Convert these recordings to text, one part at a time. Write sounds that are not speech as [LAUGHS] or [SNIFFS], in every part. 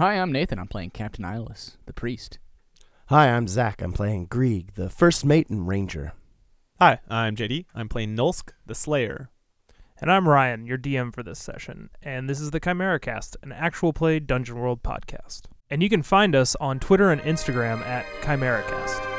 Hi, I'm Nathan. I'm playing Captain Ilis, the priest. Hi, I'm Zach. I'm playing Grieg, the first mate and ranger. Hi, I'm JD. I'm playing Nulsk, the Slayer. And I'm Ryan, your DM for this session, and this is the Chimera Cast, an actual play Dungeon World podcast. And you can find us on Twitter and Instagram at ChimeraCast.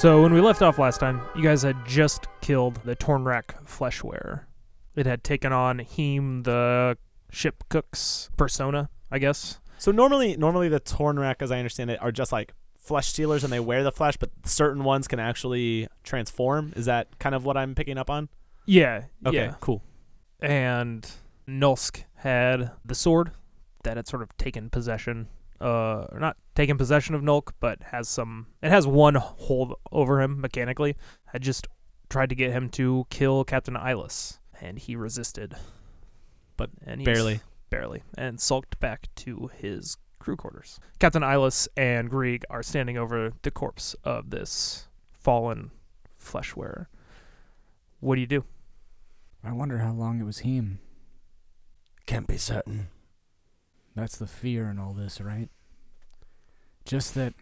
So when we left off last time, you guys had just killed the Tornrak Fleshwearer. It had taken on Heem, the ship cook's persona, I guess. So normally, normally the Tornrak, as I understand it, are just like flesh stealers and they wear the flesh, but certain ones can actually transform. Is that kind of what I'm picking up on? Yeah. Okay, Yeah. cool. And Nulsk had the sword that had sort of taken possession, uh, or not taken possession of Nulsk, but has some. It has one hold over him mechanically. I just tried to get him to kill Captain Ilis, and he resisted. But and he's- Barely. barely, and sulked back to his crew quarters. Captain Ilis and Grieg are standing over the corpse of this fallen flesh wearer. What do you do? I wonder how long it was him. Can't be certain. That's the fear in all this, right? Just that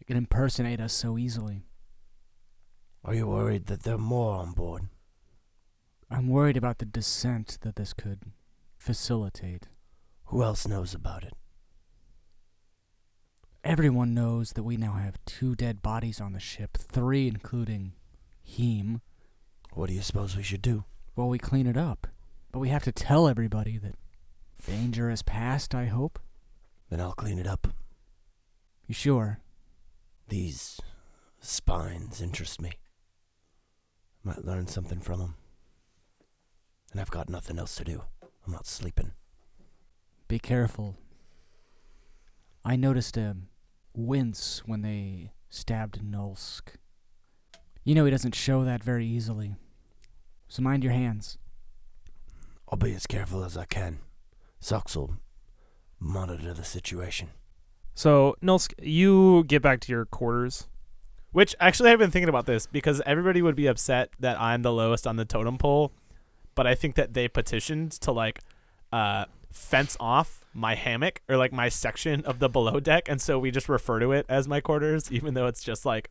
it can impersonate us so easily. Are you worried that there are more on board? I'm worried about the dissent that this could facilitate. Who else knows about it? Everyone knows that we now have two dead bodies on the ship, three including Heem. What do you suppose we should do? Well, we clean it up. But we have to tell everybody that danger has passed, I hope. Then I'll clean it up. You sure? These spines interest me. Might learn something from them. And I've got nothing else to do. I'm not sleeping. Be careful. I noticed a wince when they stabbed Nulsk. You know he doesn't show that very easily. So mind your hands. I'll be as careful as I can. Socks will monitor the situation. So, Nulsk, you get back to your quarters. Which actually, I've been thinking about this because everybody would be upset that I'm the lowest on the totem pole, but I think that they petitioned to like uh, fence off my hammock or like my section of the below deck, and so we just refer to it as my quarters, [LAUGHS] even though it's just like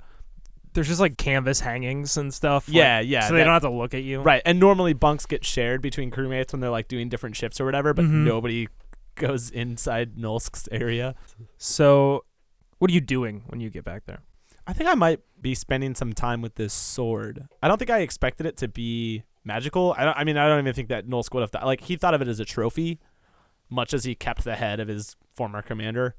There's just like canvas hangings and stuff. like- yeah, yeah, so they that- don't have to look at you. right. And normally bunks get shared between crewmates when they're like doing different shifts or whatever, but Mhm. nobody goes inside Nulsk's area. So, what are you doing when you get back there? I think I might be spending some time with this sword. I don't think I expected it to be magical. I, don't, I mean, I don't even think that Nulsk would have thought. Like, he thought of it as a trophy, much as he kept the head of his former commander.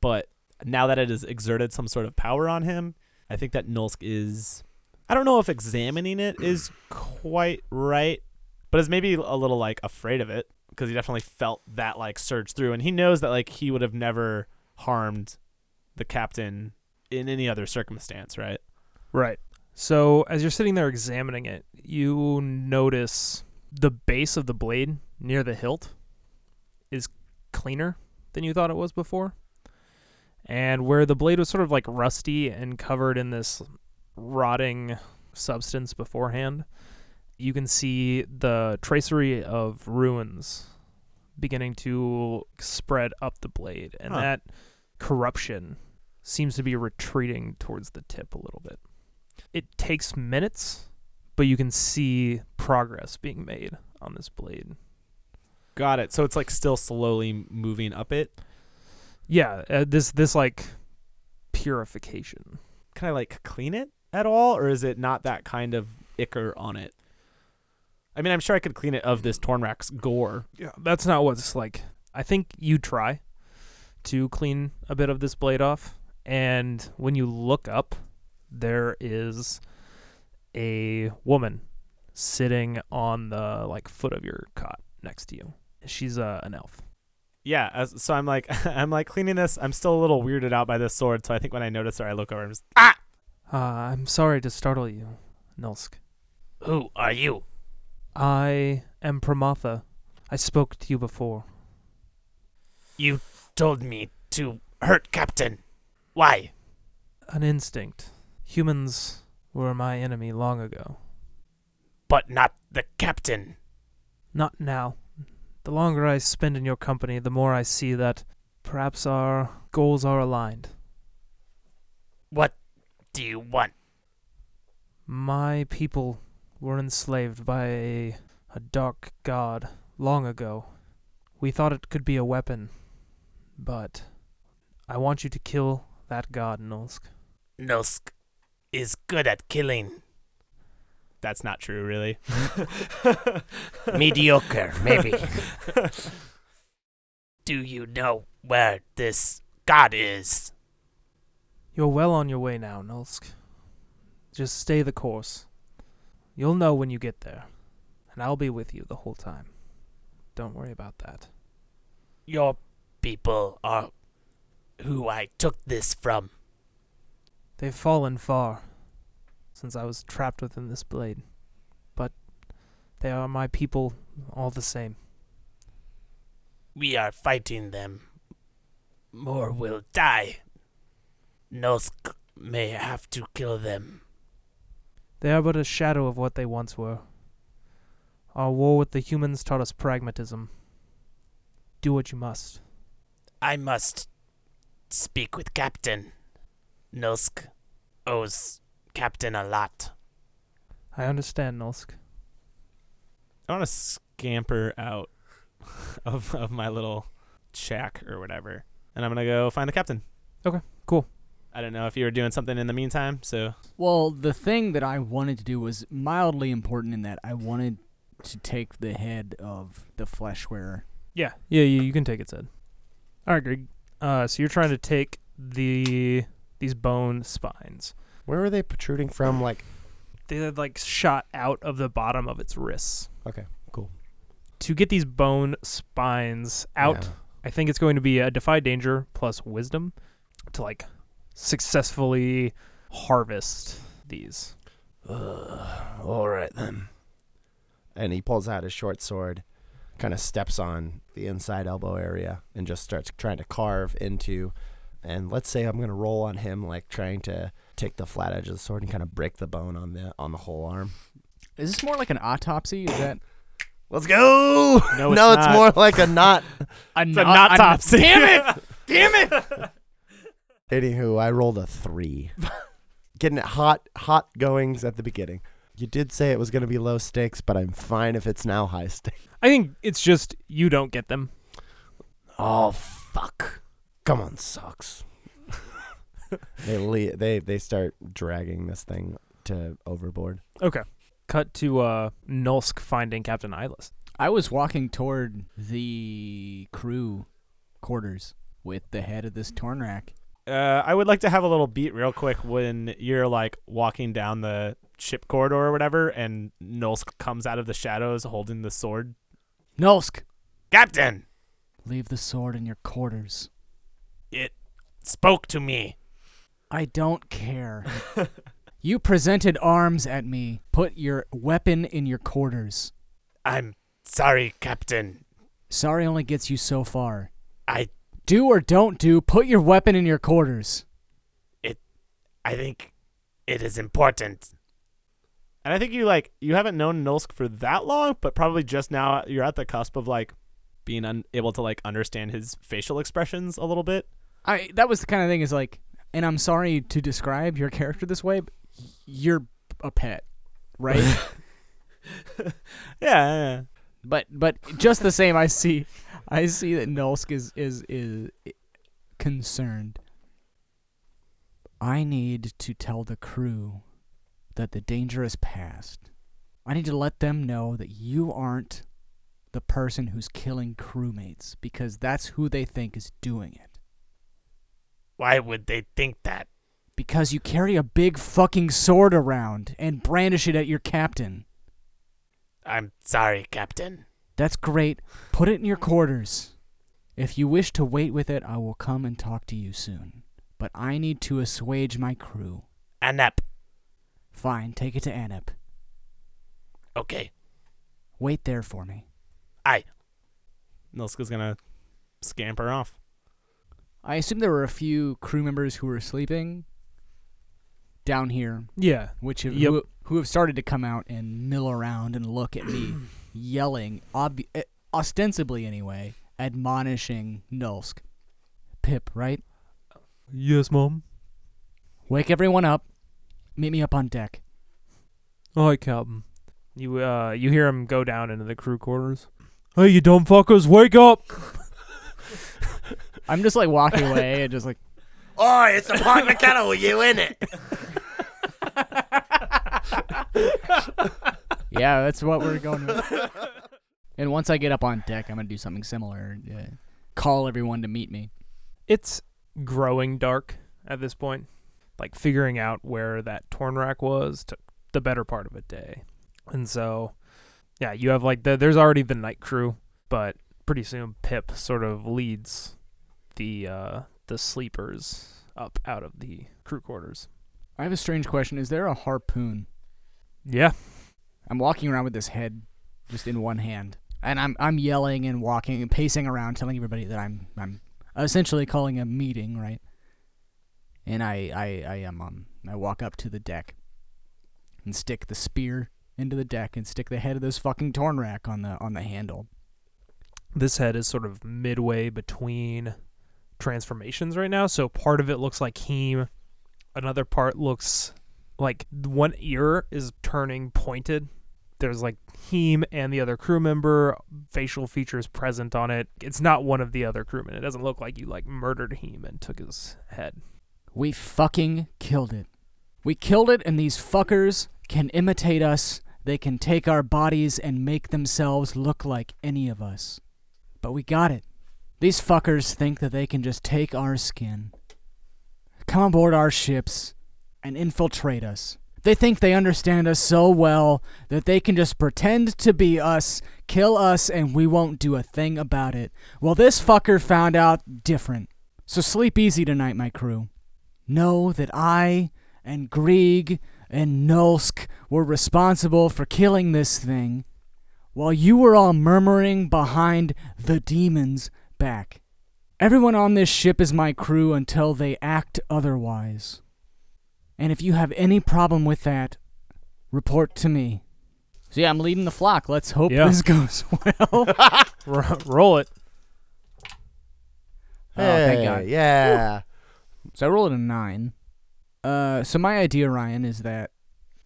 But now that it has exerted some sort of power on him, I think that Nulsk is. I don't know if examining it is quite right, but is maybe a little like afraid of it because he definitely felt that like surge through, and he knows that like he would have never harmed the captain in any other circumstance, right? Right. So, as you're sitting there examining it, you notice the base of the blade near the hilt is cleaner than you thought it was before. And where the blade was sort of like rusty and covered in this rotting substance beforehand, you can see the tracery of runes beginning to spread up the blade. And Huh. that corruption seems to be retreating towards the tip a little bit. It takes minutes, but you can see progress being made on this blade. Got it. So it's like still slowly moving up it. Yeah, uh, this this like purification. Can I like clean it at all, or is it not that kind of ichor on it? I mean, I'm sure I could clean it of this Tornrak's gore. Yeah, that's not what's like. I think you try to clean a bit of this blade off, and when you look up, there is a woman sitting on the like foot of your cot next to you. She's uh, an elf. yeah, as, so I'm like [LAUGHS] I'm like cleaning this. I'm still a little weirded out by this sword, so I think when I notice her, I look over and just Uh, I'm sorry to startle you, Nulsk. Who are you? I am Pramatha. I spoke to you before. You told me to hurt Captain. Why? An instinct. Humans were my enemy long ago. But not the Captain. Not now. The longer I spend in your company, the more I see that perhaps our goals are aligned. What do you want? My people were enslaved by a, a dark god long ago. We thought it could be a weapon, but I want you to kill that god, Nulsk. Nulsk is good at killing. that's not true, really. [LAUGHS] Mediocre, maybe. [LAUGHS] do you know where this god is? You're well on your way now, Nulsk. Just stay the course. You'll know when you get there, and I'll be with you the whole time. Don't worry about that. Your people are who I took this from. They've fallen far since I was trapped within this blade, but they are my people all the same. We are fighting them. More will die. Nosk may have to kill them. They are but a shadow of what they once were. Our war with the humans taught us pragmatism. Do what you must. I must speak with Captain. Nosk owes Captain a lot. I understand, Nulsk. I want to scamper out of of my little shack or whatever, and I'm gonna go find the captain. Okay, cool. I don't know if you were doing something in the meantime, so Well, the thing that I wanted to do was mildly important in that I wanted to take the head of the flesh wearer. Yeah, yeah, you, you can take it, Sid. All right, Greg. Uh, so you're trying to take the these bone spines. Where were they protruding from? Like, They had like shot out of the bottom of its wrists. okay, cool. To get these bone spines out, Yeah. I think it's going to be a defy danger plus wisdom to like successfully harvest these. Ugh, all right then. And he pulls out his short sword, kind of steps on the inside elbow area, and just starts trying to carve into. And let's say I'm gonna roll on him, like trying to take the flat edge of the sword and kind of break the bone on the on the whole arm. Is this more like an autopsy? Is that Let's go! No, [LAUGHS] it's no, it's not. more like a knot. [LAUGHS] a, it's a not topsy. Damn it! [LAUGHS] Damn it! Anywho, I rolled a three. Getting it hot, hot goings at the beginning. You did say it was going to be low stakes, but I'm fine if it's now high stakes. I think it's just you don't get them. Oh fuck! Come on, sucks. they le- they they start dragging this thing to overboard. Okay. Cut to uh Nulsk finding Captain Ilis. I was walking toward the crew quarters with the head of this Tornrak. Uh, I would like to have a little beat real quick when you're like walking down the ship corridor or whatever, and Nulsk comes out of the shadows holding the sword. Nulsk, Captain, leave the sword in your quarters. it spoke to me. I don't care. [LAUGHS] you presented arms at me. Put your weapon in your quarters. I'm sorry, Captain. Sorry only gets you so far. I Do or don't do, put your weapon in your quarters. It, I think it is important. And I think you like you haven't known Nulsk for that long, but probably just now you're at the cusp of like being unable to like understand his facial expressions a little bit. I that was the kind of thing is like and I'm sorry to describe your character this way, but you're a pet, right? [LAUGHS] Yeah, yeah, yeah. but but just the same I see I see that Nulsk is is is concerned. I need to tell the crew that the danger is past. I need to let them know that you aren't the person who's killing crewmates because that's who they think is doing it. Why would they think that? Because you carry a big fucking sword around and brandish it at your captain. I'm sorry, Captain. That's great. Put it in your quarters. If you wish to wait with it, I will come and talk to you soon. But I need to assuage my crew. Anep. Fine, take it to Anep. Okay. Wait there for me. Aye. Nilska's gonna scamper off. I assume there were a few crew members who were sleeping down here, Yeah. which have, Yep. who, who have started to come out and mill around and look at me, [CLEARS THROAT] yelling, ob- eh, ostensibly anyway, admonishing Nulsk. Pip, right? Yes, mom. Wake everyone up. Meet me up on deck. Hi, Captain. You uh, you hear him go down into the crew quarters. Hey, you dumb fuckers, wake up! I'm just like walking away and just like, [LAUGHS] oh, it's a pot and a kettle you in it. [LAUGHS] yeah, that's what we're going with. [LAUGHS] and once I get up on deck, I'm going to do something similar. Uh, call everyone to meet me. It's growing dark at this point. Like figuring out where that Tornrak was took the better part of a day. And so, yeah, you have like the there's already the night crew, but pretty soon Pip sort of leads the uh the sleepers up out of the crew quarters. I have a strange question. Is there a harpoon? Yeah. I'm walking around with this head just in one hand, and I'm I'm yelling and walking and pacing around, telling everybody that I'm I'm essentially calling a meeting, right? And I I I am um I walk up to the deck and stick the spear into the deck and stick the head of this fucking Tornrak on the on the handle. This head is sort of midway between transformations right now. So part of it looks like Heem, another part looks like one ear is turning pointed. There's like Heem and the other crew member facial features present on it. It's not one of the other crewmen. It doesn't look like you like murdered Heem and took his head. We fucking killed it. We killed it, and these fuckers can imitate us. They can take our bodies and make themselves look like any of us. But we got it. These fuckers think that they can just take our skin, come aboard our ships, and infiltrate us. They think they understand us so well that they can just pretend to be us, kill us, and we won't do a thing about it. Well, this fucker found out different. So sleep easy tonight, my crew. Know that I and Grieg and Nulsk were responsible for killing this thing, while you were all murmuring behind the demon's back. Everyone on this ship is my crew until they act otherwise. And if you have any problem with that, report to me. So yeah, I'm leading the flock. Let's hope Yeah. this [LAUGHS] goes well. [LAUGHS] Ro- Roll it. Oh, thank God. Yeah. So I rolled a nine. Uh, so my idea, Ryan, is that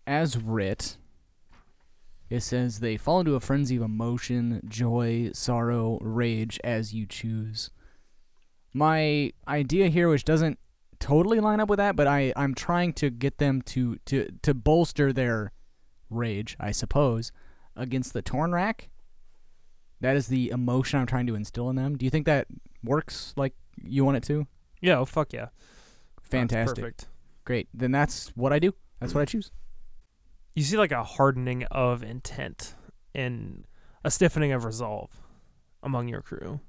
as writ, it says they fall into a frenzy of emotion, joy, sorrow, rage as you choose. My idea here, which doesn't totally line up with that, but I I'm trying to get them to to to bolster their rage, I suppose, against the Tornrak. That is the emotion I'm trying to instill in them. Do you think that works like you want it to? Yeah, oh fuck yeah. That's Fantastic. perfect. Great. Then that's what I do. That's what I choose. you see like a hardening of intent and a stiffening of resolve among your crew.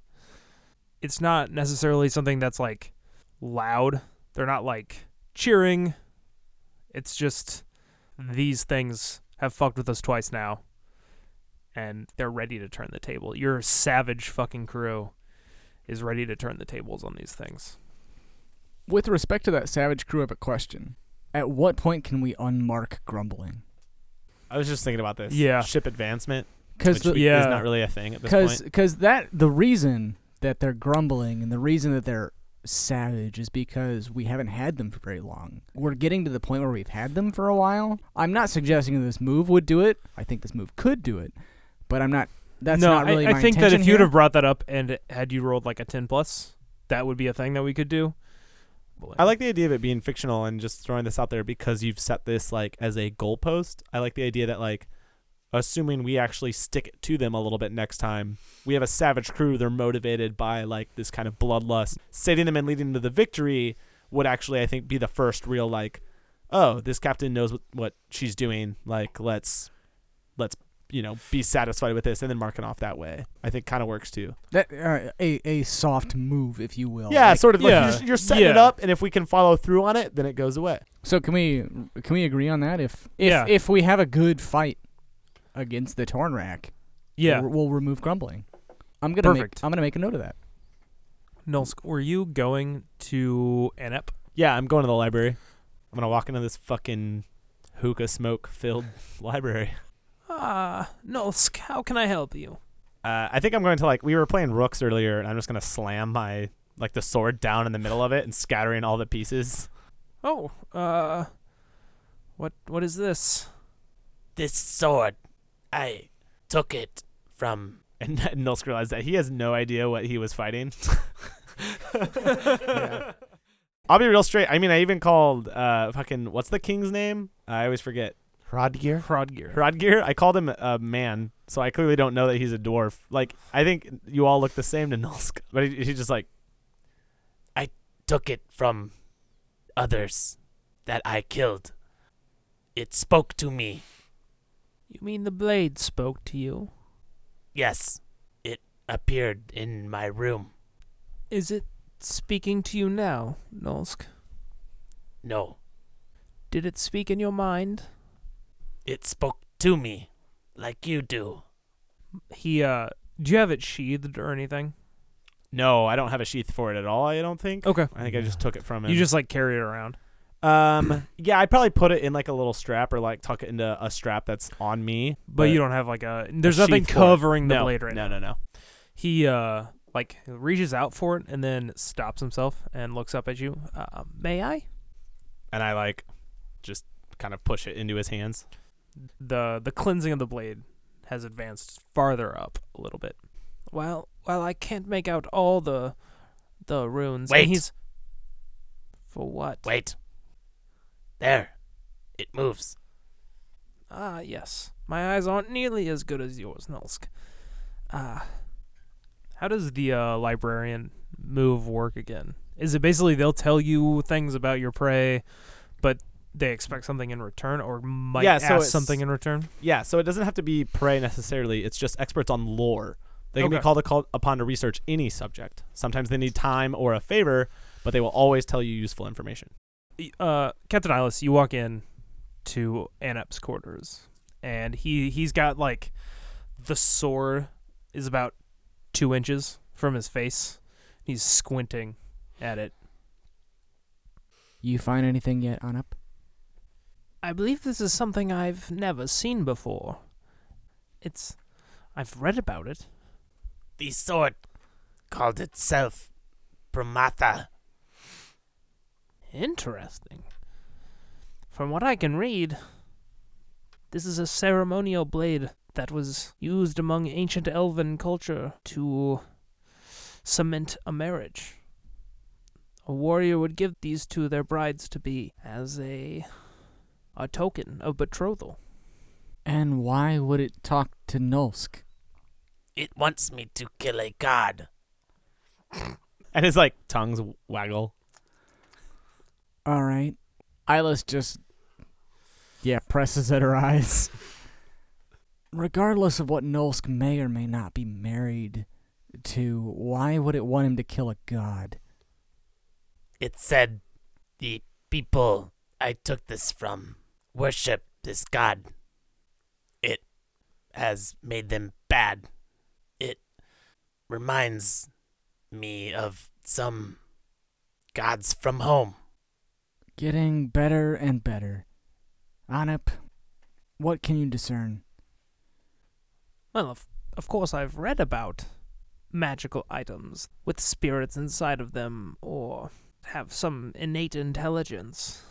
It's not necessarily something that's like loud. They're not like cheering. It's just these things have fucked with us twice now. And they're ready to turn the table. Your savage fucking crew is ready to turn the tables on these things. With respect to that savage crew, I have a question. At what point can we unmark grumbling? I was just thinking about this. Yeah. Ship advancement, Because which yeah. is not really a thing at this because point. because that the reason that they're grumbling and the reason that they're savage is because we haven't had them for very long. We're getting to the point where we've had them for a while. I'm not suggesting that this move would do it. I think this move could do it, but I'm not. That's no, not really I, I think that if intention you'd have brought that up and had you rolled like a ten plus, that would be a thing that we could do. I like the idea of it being fictional and just throwing this out there because you've set this like as a goalpost. I like the idea that like assuming we actually stick it to them a little bit next time, we have a savage crew, they're motivated by like this kind of bloodlust. Setting them and leading them to the victory would actually I think be the first real like oh, this captain knows what, what she's doing. Like let's let's you know, be satisfied with this and then mark it off that way. I think kind of works too. That uh, a a soft move, if you will. yeah, Like, sort of like yeah, you're, you're setting it up, and if we can follow through on it, then it goes away. So can we can we agree on that? If if Yeah. if we have a good fight against the Tornrak. Yeah. we'll, we'll remove grumbling. I'm gonna Perfect. make I'm gonna make a note of that. Nulsk, were you going to Anep? Yeah, I'm going to the library. I'm gonna walk into this fucking hookah smoke filled [LAUGHS] library. Ah, Nulsk, how can I help you? Uh, I think I'm going to like we were playing rooks earlier, and I'm just gonna slam my like the sword down in the middle of it and scattering all the pieces. Oh, uh, what what is this? This sword, I took it from. [LAUGHS] And Nulsk realized that he has no idea what he was fighting. [LAUGHS] I'll be real straight. I mean, I even called uh fucking what's the king's name? I always forget. Hrodgir? Hrodgir. Hrodgir. I called him a man, so I clearly don't know that he's a dwarf. Like I think you all look the same to Nulsk, but he, he's just like I Took it from others that I killed. It spoke to me. You mean the blade spoke to you? Yes, it appeared in my room. Is it speaking to you now, Nulsk? No, Did it speak in your mind? it spoke to me, like you do. He, uh, do you have it sheathed or anything? No, I don't have a sheath for it at all. I don't think. Okay. I think I just took it from him. You just like carry it around. Um yeah, I'd probably put it in like a little strap or like tuck it into a strap that's on me. But, you don't have like a. There's a nothing sheath for it. covering the no, blade right no, now. No, no, no. He uh like reaches out for it and then stops himself and looks up at you. Uh, may I? And I like just kind of push it into his hands. The the cleansing of the blade has advanced farther up a little bit. Well, well, I can't make out all the the runes. Wait. he's for what? Wait. There. It moves. Ah, yes. My eyes aren't nearly as good as yours, Nulsk. Ah. How does the uh, librarian move work again? Is it basically they'll tell you things about your prey, but they expect something in return, or might Yeah, so ask something in return? Yeah, so it doesn't have to be prey necessarily. It's just experts on lore. They can be Okay. called call upon to research any subject. Sometimes they need time or a favor, but they will always tell you useful information. Y- Uh, Captain Ilis, you walk in to Anep's quarters, and he he's got like the sword is about two inches from his face. He's squinting at it. You find anything yet, Anep? I believe this is something I've never seen before. It's. I've read about it. The sword called itself Pramatha. Interesting. From what I can read, this is a ceremonial blade that was used among ancient elven culture to cement a marriage. A warrior would give these to their brides to be as a a token of betrothal. And why would it talk to Nulsk? It wants me to kill a god. [LAUGHS] And his like tongues waggle. All right. Ilis just, yeah, presses at her eyes. [LAUGHS] Regardless of what Nulsk may or may not be married to, why would it want him to kill a god? It said the people I took this from worship this god. It has made them bad. It reminds me of some gods from home. Getting better and better. Anep, what can you discern? Well, of, of course, I've read about magical items with spirits inside of them or have some innate intelligence.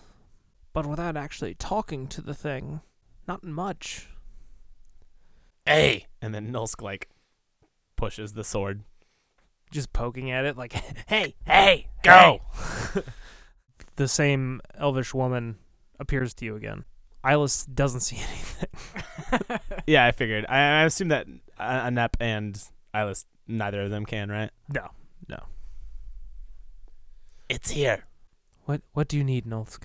But without actually talking to the thing, not much. Hey, And then Nulsk like pushes the sword. Just poking at it like, [LAUGHS] hey, hey, go! [LAUGHS] the same elvish woman appears to you again. Ilis doesn't see [LAUGHS] anything. [LAUGHS] Yeah, I figured. I, I assume that Anep and Ilis, neither of them can, right? No. No. It's here. What What do you need, Nulsk?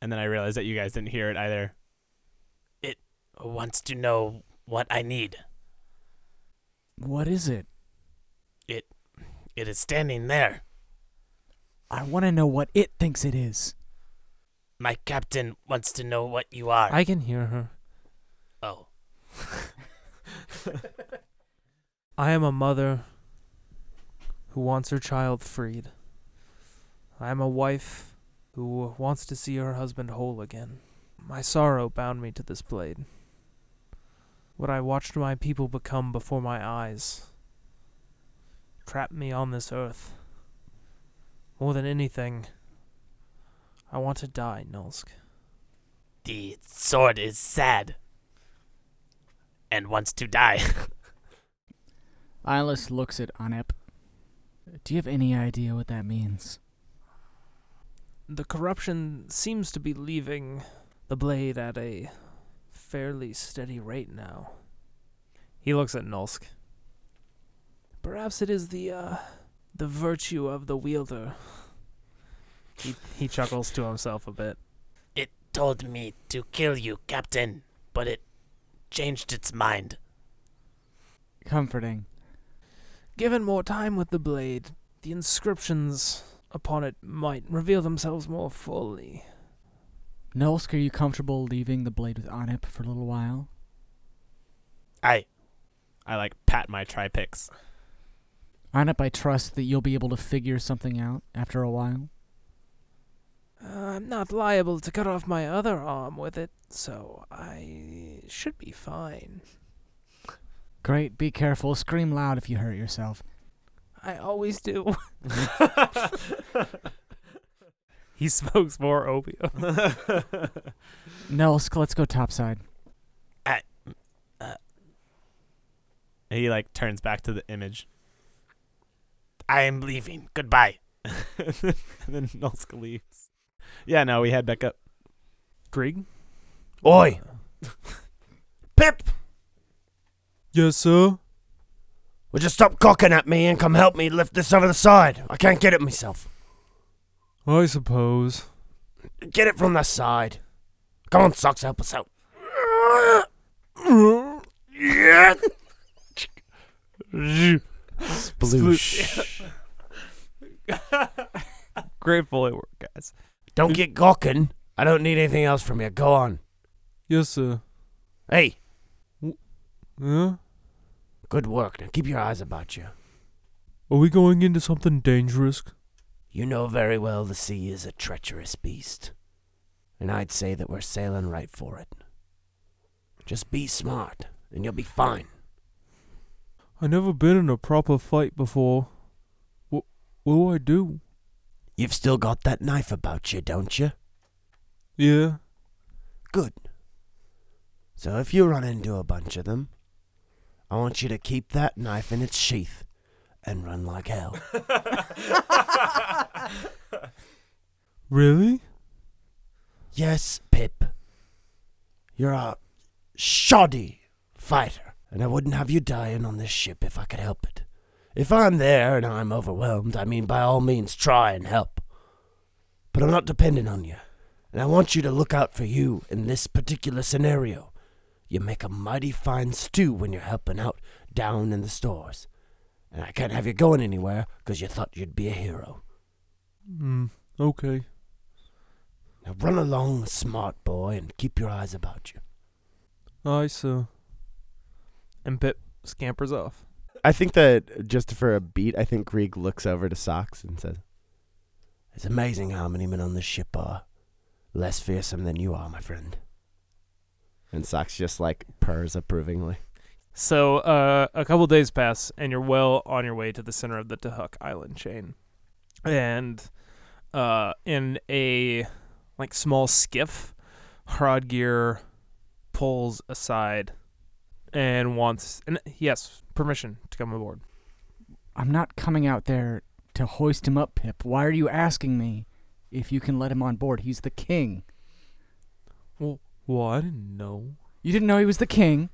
And then I realized that you guys didn't hear it either. It wants to know what I need. What is it? it? It is standing there. I want to know what it thinks it is. My captain wants to know what you are. I can hear her. oh, [LAUGHS] I am a mother who wants her child freed. I am a wife who wants to see her husband whole again. My sorrow bound me to this blade. What I watched my people become before my eyes trapped me on this earth. More than anything, I want to die, Nulsk. the sword is sad and wants to die. [LAUGHS] Ilis looks at Anep. Do you have any idea what that means? The corruption seems to be leaving the blade at a fairly steady rate now. He looks at Nulsk. Perhaps it is the uh the virtue of the wielder. He he chuckles to himself a bit. it told me to kill you, captain, but it changed its mind. Comforting. Given more time with the blade, the inscriptions upon it might reveal themselves more fully. Nulsk, are you comfortable leaving the blade with Anep for a little while? I I like pat my tripix. Anep, I trust that you'll be able to figure something out after a while. Uh, I'm not liable to cut off my other arm with it, so I should be fine. Great, be careful. Scream loud if you hurt yourself. I always do. [LAUGHS] [LAUGHS] he smokes more opium. [LAUGHS] Nulsk, let's go topside. At, uh, he like turns back to the image. I am leaving. Goodbye. [LAUGHS] and then Nulsk leaves. Yeah, no, we head back up. Grig? Oi! [LAUGHS] Pip! Yes, sir. Would you stop cocking at me and come help me lift this over the side? I can't get it myself. I suppose. Get it from the side. Come on, Socks, help us out. [LAUGHS] Yeah. Sploosh. [LAUGHS] Great fully work, guys. Don't get gawking. I don't need anything else from you. Go on. Yes, sir. Hey, Yeah? good work. Now keep your eyes about you. Are we going into something dangerous? You know very well the sea is a treacherous beast. And I'd say that we're sailing right for it. Just be smart, and you'll be fine. I never been in a proper fight before. What, what do I do? You've still got that knife about you, don't you? Yeah. Good. So if you run into a bunch of them, I want you to keep that knife in its sheath and run like hell. [LAUGHS] Really? yes, Pip. You're a shoddy fighter, and I wouldn't have you dying on this ship if I could help it. If I'm there and I'm overwhelmed, I mean, by all means, try and help. But I'm not dependent on you, and I want you to look out for you in this particular scenario. You make a mighty fine stew when you're helping out down in the stores, and I can't have you going anywhere 'cause you thought you'd be a hero. Hmm. Okay. Now run along, smart boy, and keep your eyes about you. Aye, sir. And Pip scampers off. I think that just for a beat, I think Grieg looks over to Socks and says, It's amazing how many men on this ship are less fearsome than you are, my friend. and Socks just like purrs approvingly. So, uh, a couple days pass, and you're well on your way to the center of the Tahuk Island chain. And uh, in a like small skiff, Hrodgir pulls aside and wants and yes permission to come aboard. I'm not coming out there to hoist him up, Pip. Why are you asking me if you can let him on board? He's the king. Well, I didn't know. You didn't know he was the king?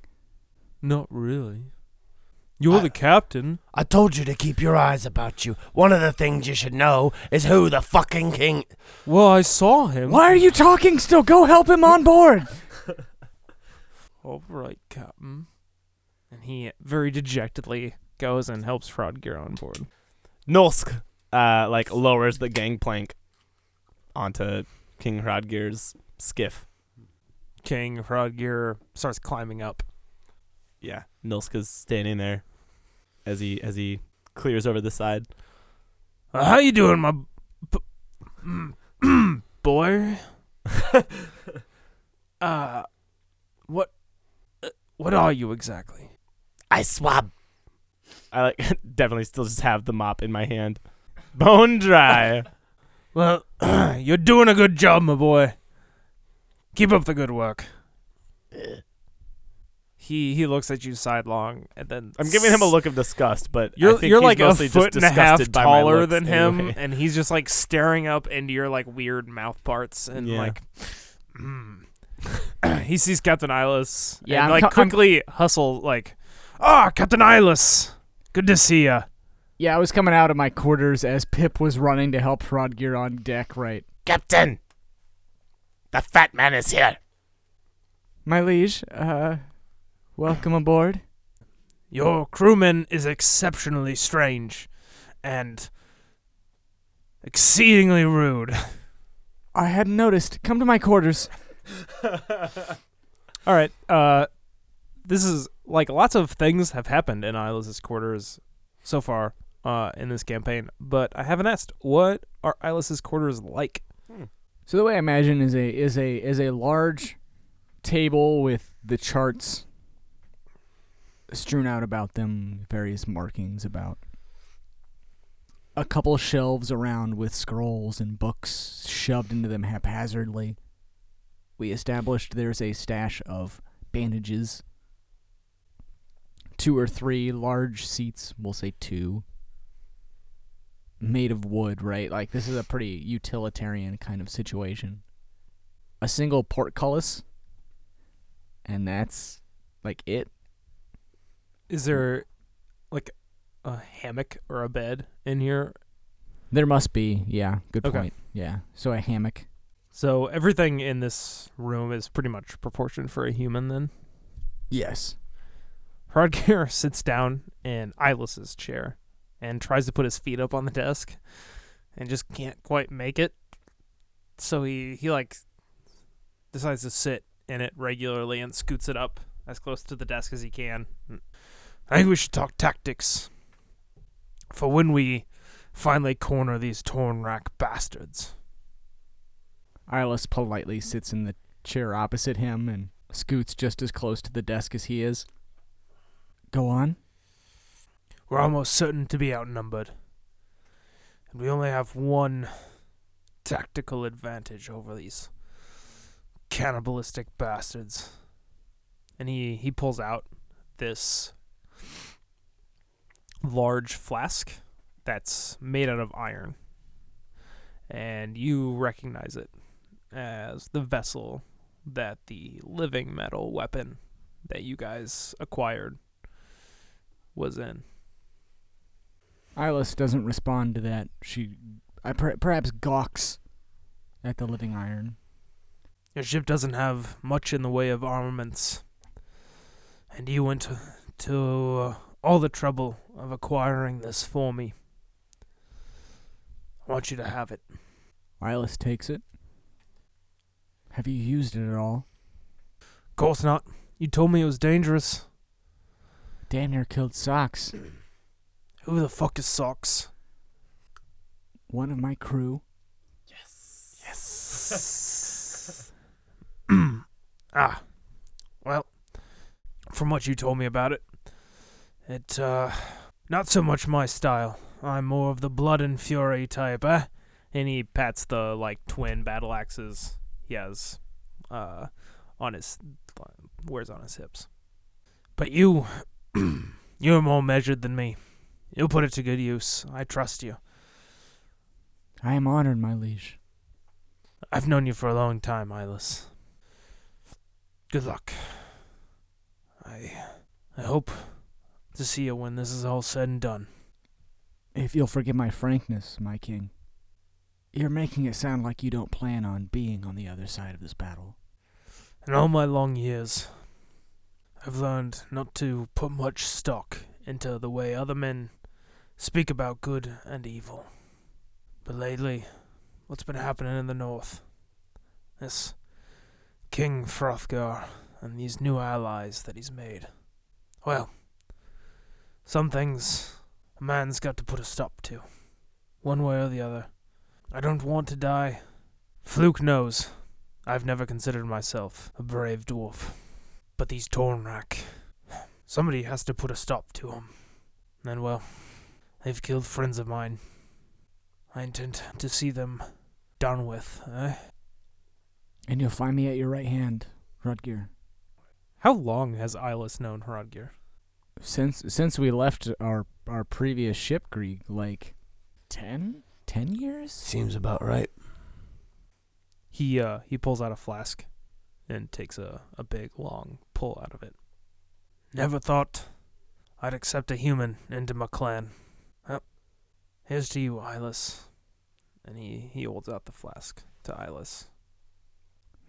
Not really. You're I- the captain. I told you to keep your eyes about you. One of the things you should know is who the fucking king. Well, I saw him. Why are you talking still? Go help him on board. All right, captain. And he very dejectedly goes and helps Hrodgir on board. Nulsk uh like lowers the gangplank onto King Hrodgir's skiff. King Hrodgir starts climbing up. Yeah, Nulsk is standing there as he as he clears over the side. Uh, how you doing, my b- [CLEARS THROAT] boy? [LAUGHS] uh, What are you exactly? I swab. I like [LAUGHS] definitely still just have the mop in my hand. Bone dry. [LAUGHS] Well, [CLEARS THROAT] you're doing a good job, my boy. Keep up the good work. [CLEARS THROAT] He he looks at you sidelong, and then I'm giving him a look of disgust, but You're think you're he's like a mostly just foot and a half disgusted by my taller looks than him, anyway. and he's just like staring up into your like weird mouth parts and Yeah. like. [SNIFFS] mm. [CLEARS THROAT] he sees Captain Ilis. Yeah, and I'm like co- I'm- quickly hustle like, ah, Captain Ilis, good to see ya. Yeah, I was coming out of my quarters as Pip was running to help Hrodgir on deck, right? Captain! The fat man is here. My liege, uh, welcome aboard. Your crewman is exceptionally strange, and exceedingly rude. I hadn't noticed. Come to my quarters. All right. Uh, this is like lots of things have happened in Isla's quarters so far uh, in this campaign, but I haven't asked what are Isla's quarters like. So the way I imagine is a is a is a large table with the charts strewn out about them, various markings about. A couple shelves around with scrolls and books shoved into them haphazardly. We established there's a stash of bandages. Two or three large seats, we'll say two, made of wood, right? Like this is a pretty utilitarian kind of situation. A single portcullis, and that's like it. Is there like a hammock or a bed in here? There must be, yeah. Good Okay. point. Yeah. So a hammock. So everything in this room is pretty much proportioned for a human. Then Yes. Hrodgir [LAUGHS] sits down in Ilis's chair and tries to put his feet up on the desk, and just can't quite make it. So he he like decides to sit in it regularly and scoots it up as close to the desk as he can. I think we should talk tactics. For when we finally corner these Tornrak bastards. Iris politely sits in the chair opposite him and scoots just as close to the desk as he is. Go on. We're almost certain to be outnumbered. And we only have one tactical advantage over these cannibalistic bastards. And he, he pulls out this large flask that's made out of iron. And you recognize it as the vessel that the living metal weapon that you guys acquired was in. Iris doesn't respond to that. She I per- perhaps gawks at the living iron. Your ship doesn't have much in the way of armaments, and you went to, to uh, all the trouble of acquiring this for me. I want you to have it. Iris takes it. Have you used it at all? Of course not. You told me it was dangerous. Damn near killed Socks. [CLEARS THROAT] Who the fuck is Socks? One of my crew. Yes. Yes. [CLEARS THROAT] ah, well, from what you told me about it, it, uh, not so much my style. I'm more of the blood and fury type, eh? And he pats the, like, twin battle axes he has, uh, on his, wears on his hips. But you, [CLEARS THROAT] you're more measured than me. You'll put it to good use. I trust you. I am honored, my liege. I've known you for a long time, Ilis. Good luck. I I hope to see you when this is all said and done. If you'll forgive my frankness, my king. You're making it sound like you don't plan on being on the other side of this battle. In all my long years, I've learned not to put much stock into the way other men speak about good and evil. But lately, what's been happening in the north? This King Frothgar and these new allies that he's made. Well, some things a man's got to put a stop to, one way or the other. I don't want to die. Fluke knows I've never considered myself a brave dwarf. But these Tornrak, somebody has to put a stop to 'em. And well, they've killed friends of mine. I intend to see them done with, eh? And you'll find me at your right hand, Hrodgir. How long has Ilis known Hrodgir? Since since we left our our previous ship, Grieg, like ten? Ten years? Seems about right. He uh he pulls out a flask and takes a, a big long pull out of it. Never thought I'd accept a human into my clan. Well, here's to you, Ilis. And he, he holds out the flask to Ilis.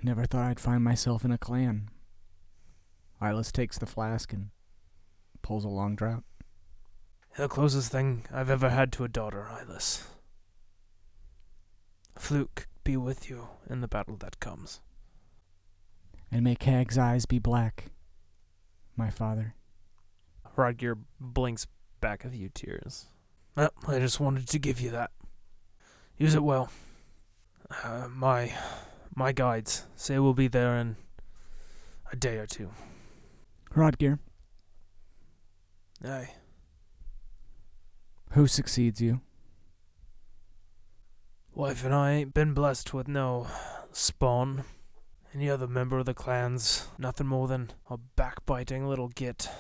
Never thought I'd find myself in a clan. Ilis takes the flask and pulls a long draught. The closest thing I've ever had to a daughter, Ilis. Fluke be with you in the battle that comes. And may Kag's eyes be black, my father. Hrodgir blinks back a few tears. Well, I just wanted to give you that. Use it well. Uh, my my guides say we'll be there in a day or two. Hrodgir, Aye. who succeeds you? Wife and I ain't been blessed with no spawn. Any other member of the clan's nothing more than a backbiting little git.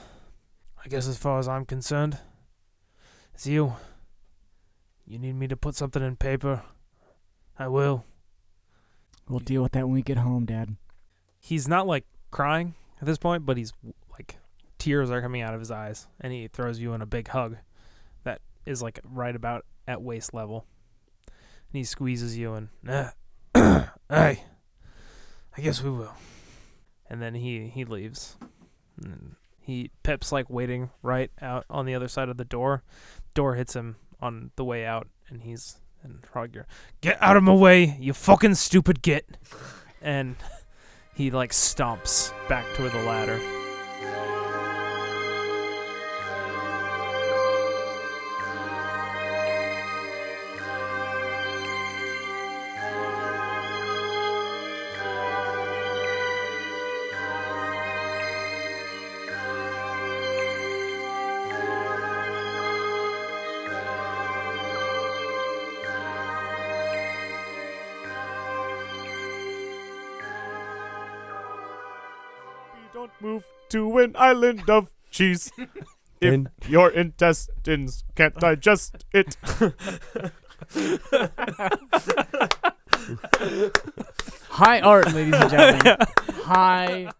I guess as far as I'm concerned, it's you. You need me to put something in paper? I will. We'll deal with that when we get home, Dad. He's not like crying at this point, but he's like tears are coming out of his eyes, and he throws you in a big hug that is like right about at waist level. And he squeezes you and, uh, hey, [CLEARS THROAT] I guess we will. And then he he leaves. And he Pip's like waiting right out on the other side of the door. Door hits him on the way out, and he's and Hrogger, get out of my way, you fucking stupid git. And he like stomps back toward the ladder. To an island of cheese. [LAUGHS] if In- your intestines can't digest it. [LAUGHS] High art, ladies and gentlemen. [LAUGHS] High